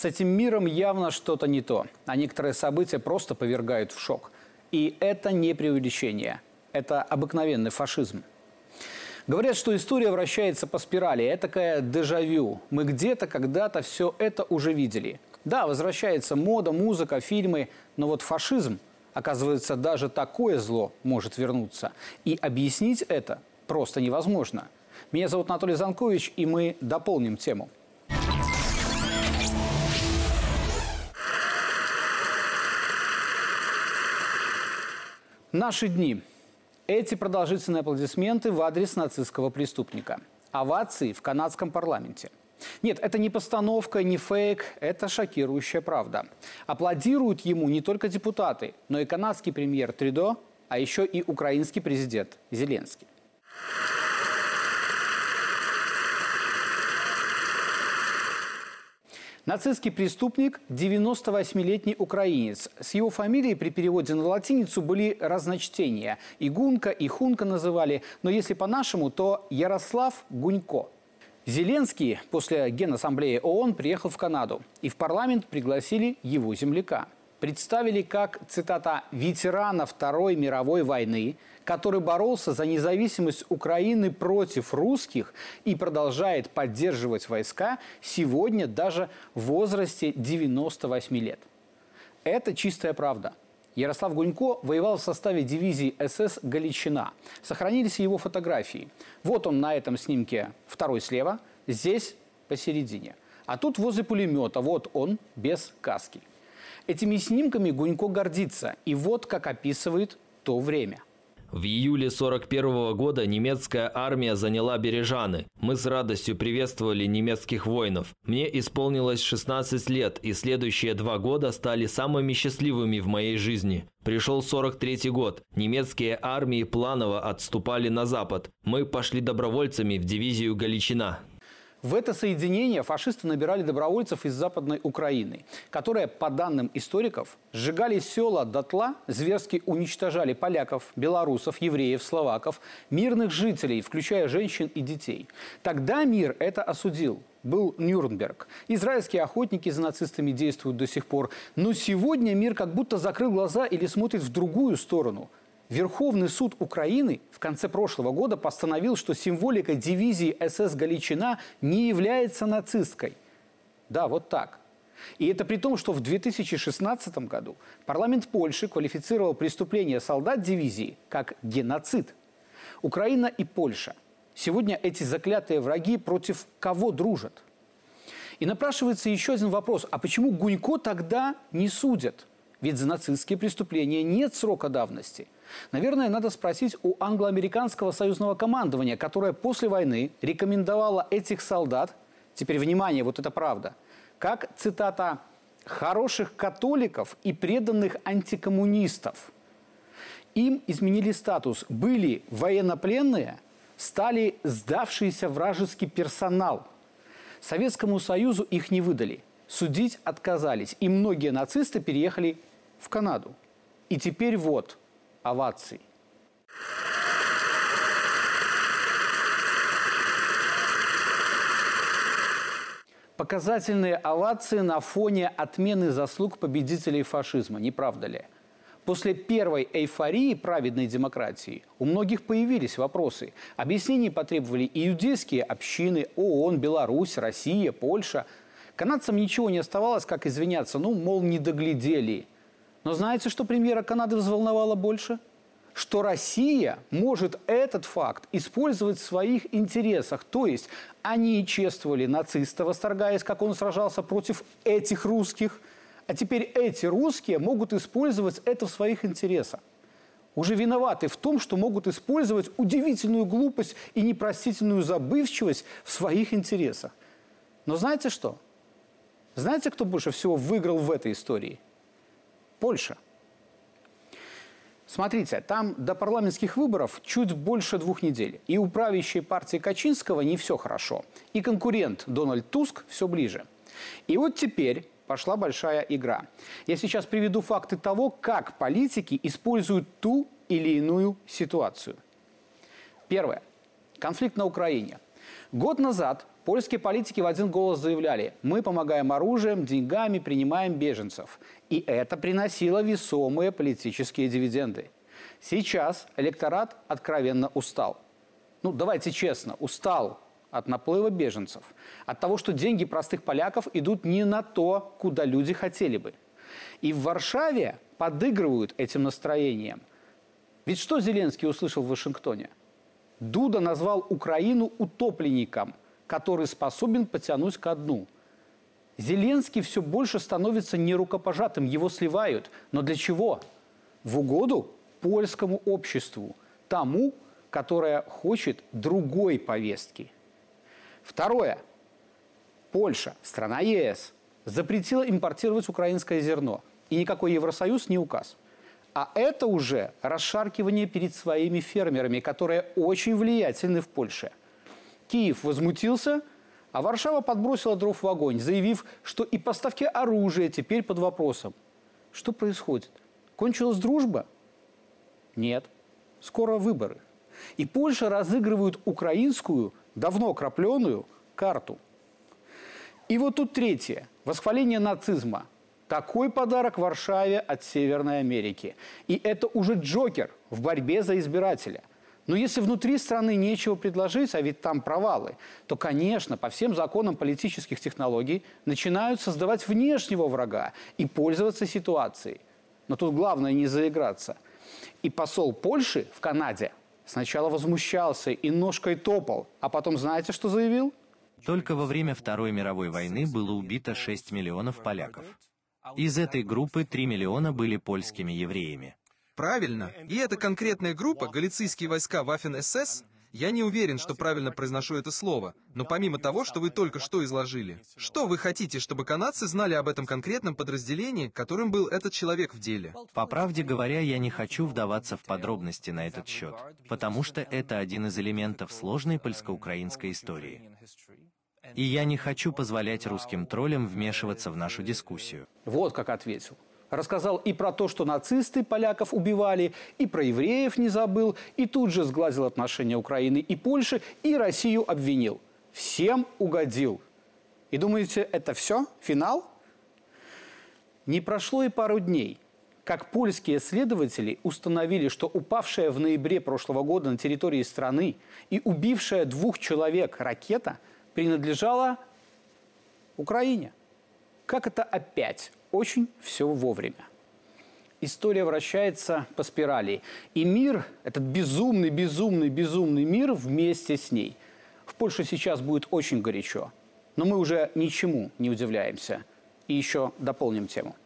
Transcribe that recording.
С этим миром явно что-то не то, а некоторые события просто повергают в шок. И это не преувеличение, это обыкновенный фашизм. Говорят, что история вращается по спирали, это такая дежавю. Мы где-то, когда-то все это уже видели. Да, возвращается мода, музыка, фильмы, но вот фашизм, оказывается, даже такое зло может вернуться. И объяснить это просто невозможно. Меня зовут Анатолий Занкович, и мы дополним тему – Наши дни. Эти продолжительные аплодисменты в адрес нацистского преступника. Овации в канадском парламенте. Нет, это не постановка, не фейк, это шокирующая правда. Аплодируют ему не только депутаты, но и канадский премьер Тридо, а еще и украинский президент Зеленский. Нацистский преступник – 98-летний украинец. С его фамилией при переводе на латиницу были разночтения. И Гунка, и Хунка называли, но если по-нашему, то Ярослав Гунько. Зеленский после Генассамблеи ООН приехал в Канаду. И в парламент пригласили его земляка. Представили как, цитата, «ветерана Второй мировой войны», который боролся за независимость Украины против русских и продолжает поддерживать войска сегодня даже в возрасте 98 лет. Это чистая правда. Ярослав Гунько воевал в составе дивизии СС «Галичина». Сохранились его фотографии. Вот он на этом снимке, второй слева, здесь посередине. А тут возле пулемета, вот он без каски. Этими снимками Гунько гордится. И вот как описывает то время – в июле 41 года немецкая армия заняла Бережаны. Мы с радостью приветствовали немецких воинов. Мне исполнилось 16 лет, и следующие два года стали самыми счастливыми в моей жизни. Пришел 43 год. Немецкие армии планово отступали на запад. Мы пошли добровольцами в дивизию Галичина. В это соединение фашисты набирали добровольцев из Западной Украины, которые, по данным историков, сжигали села дотла, зверски уничтожали поляков, белорусов, евреев, словаков, мирных жителей, включая женщин и детей. Тогда мир это осудил. Был Нюрнберг. Израильские охотники за нацистами действуют до сих пор. Но сегодня мир как будто закрыл глаза или смотрит в другую сторону – Верховный суд Украины в конце прошлого года постановил, что символика дивизии СС «Галичина» не является нацистской. Да, вот так. И это при том, что в 2016 году парламент Польши квалифицировал преступление солдат дивизии как геноцид. Украина и Польша. Сегодня эти заклятые враги против кого дружат? И напрашивается еще один вопрос. А почему Гунько тогда не судят? Ведь за нацистские преступления нет срока давности – Наверное, надо спросить у англо-американского союзного командования, которое после войны рекомендовало этих солдат, теперь внимание, вот это правда, как, цитата, «хороших католиков и преданных антикоммунистов». Им изменили статус. Были военнопленные, стали сдавшийся вражеский персонал. Советскому Союзу их не выдали. Судить отказались. И многие нацисты переехали в Канаду. И теперь вот – оваций. Показательные овации на фоне отмены заслуг победителей фашизма, не правда ли? После первой эйфории праведной демократии у многих появились вопросы. Объяснений потребовали и иудейские общины, ООН, Беларусь, Россия, Польша. Канадцам ничего не оставалось, как извиняться, ну, мол, не доглядели – но знаете, что премьера Канады взволновало больше? Что Россия может этот факт использовать в своих интересах. То есть они чествовали нациста, восторгаясь, как он сражался против этих русских. А теперь эти русские могут использовать это в своих интересах. Уже виноваты в том, что могут использовать удивительную глупость и непростительную забывчивость в своих интересах. Но знаете что? Знаете, кто больше всего выиграл в этой истории – Польша. Смотрите, там до парламентских выборов чуть больше двух недель. И у правящей партии Качинского не все хорошо. И конкурент Дональд Туск все ближе. И вот теперь пошла большая игра. Я сейчас приведу факты того, как политики используют ту или иную ситуацию. Первое. Конфликт на Украине. Год назад польские политики в один голос заявляли, мы помогаем оружием, деньгами, принимаем беженцев. И это приносило весомые политические дивиденды. Сейчас электорат откровенно устал. Ну, давайте честно, устал от наплыва беженцев, от того, что деньги простых поляков идут не на то, куда люди хотели бы. И в Варшаве подыгрывают этим настроением. Ведь что Зеленский услышал в Вашингтоне? Дуда назвал Украину утопленником, который способен потянуть ко дну. Зеленский все больше становится нерукопожатым, его сливают. Но для чего? В угоду польскому обществу, тому, которое хочет другой повестки. Второе. Польша, страна ЕС, запретила импортировать украинское зерно. И никакой Евросоюз не указ. А это уже расшаркивание перед своими фермерами, которые очень влиятельны в Польше. Киев возмутился, а Варшава подбросила дров в огонь, заявив, что и поставки оружия теперь под вопросом. Что происходит? Кончилась дружба? Нет. Скоро выборы. И Польша разыгрывает украинскую, давно крапленую, карту. И вот тут третье. Восхваление нацизма. Такой подарок Варшаве от Северной Америки. И это уже Джокер в борьбе за избирателя. Но если внутри страны нечего предложить, а ведь там провалы, то, конечно, по всем законам политических технологий начинают создавать внешнего врага и пользоваться ситуацией. Но тут главное не заиграться. И посол Польши в Канаде сначала возмущался и ножкой топал, а потом знаете, что заявил? Только во время Второй мировой войны было убито 6 миллионов поляков. Из этой группы 3 миллиона были польскими евреями. Правильно. И эта конкретная группа, галицийские войска Waffen-СС, я не уверен, что правильно произношу это слово, но помимо того, что вы только что изложили, что вы хотите, чтобы канадцы знали об этом конкретном подразделении, которым был этот человек в деле? По правде говоря, я не хочу вдаваться в подробности на этот счет, потому что это один из элементов сложной польско-украинской истории. И я не хочу позволять русским троллям вмешиваться в нашу дискуссию. Вот как ответил. Рассказал и про то, что нацисты поляков убивали, и про евреев не забыл, и тут же сглазил отношения Украины и Польши, и Россию обвинил. Всем угодил. И думаете, это все? Финал? Не прошло и пару дней, как польские следователи установили, что упавшая в ноябре прошлого года на территории страны и убившая двух человек ракета принадлежала Украине. Как это опять? Очень все вовремя. История вращается по спирали. И мир, этот безумный, безумный, безумный мир вместе с ней. В Польше сейчас будет очень горячо. Но мы уже ничему не удивляемся. И еще дополним тему.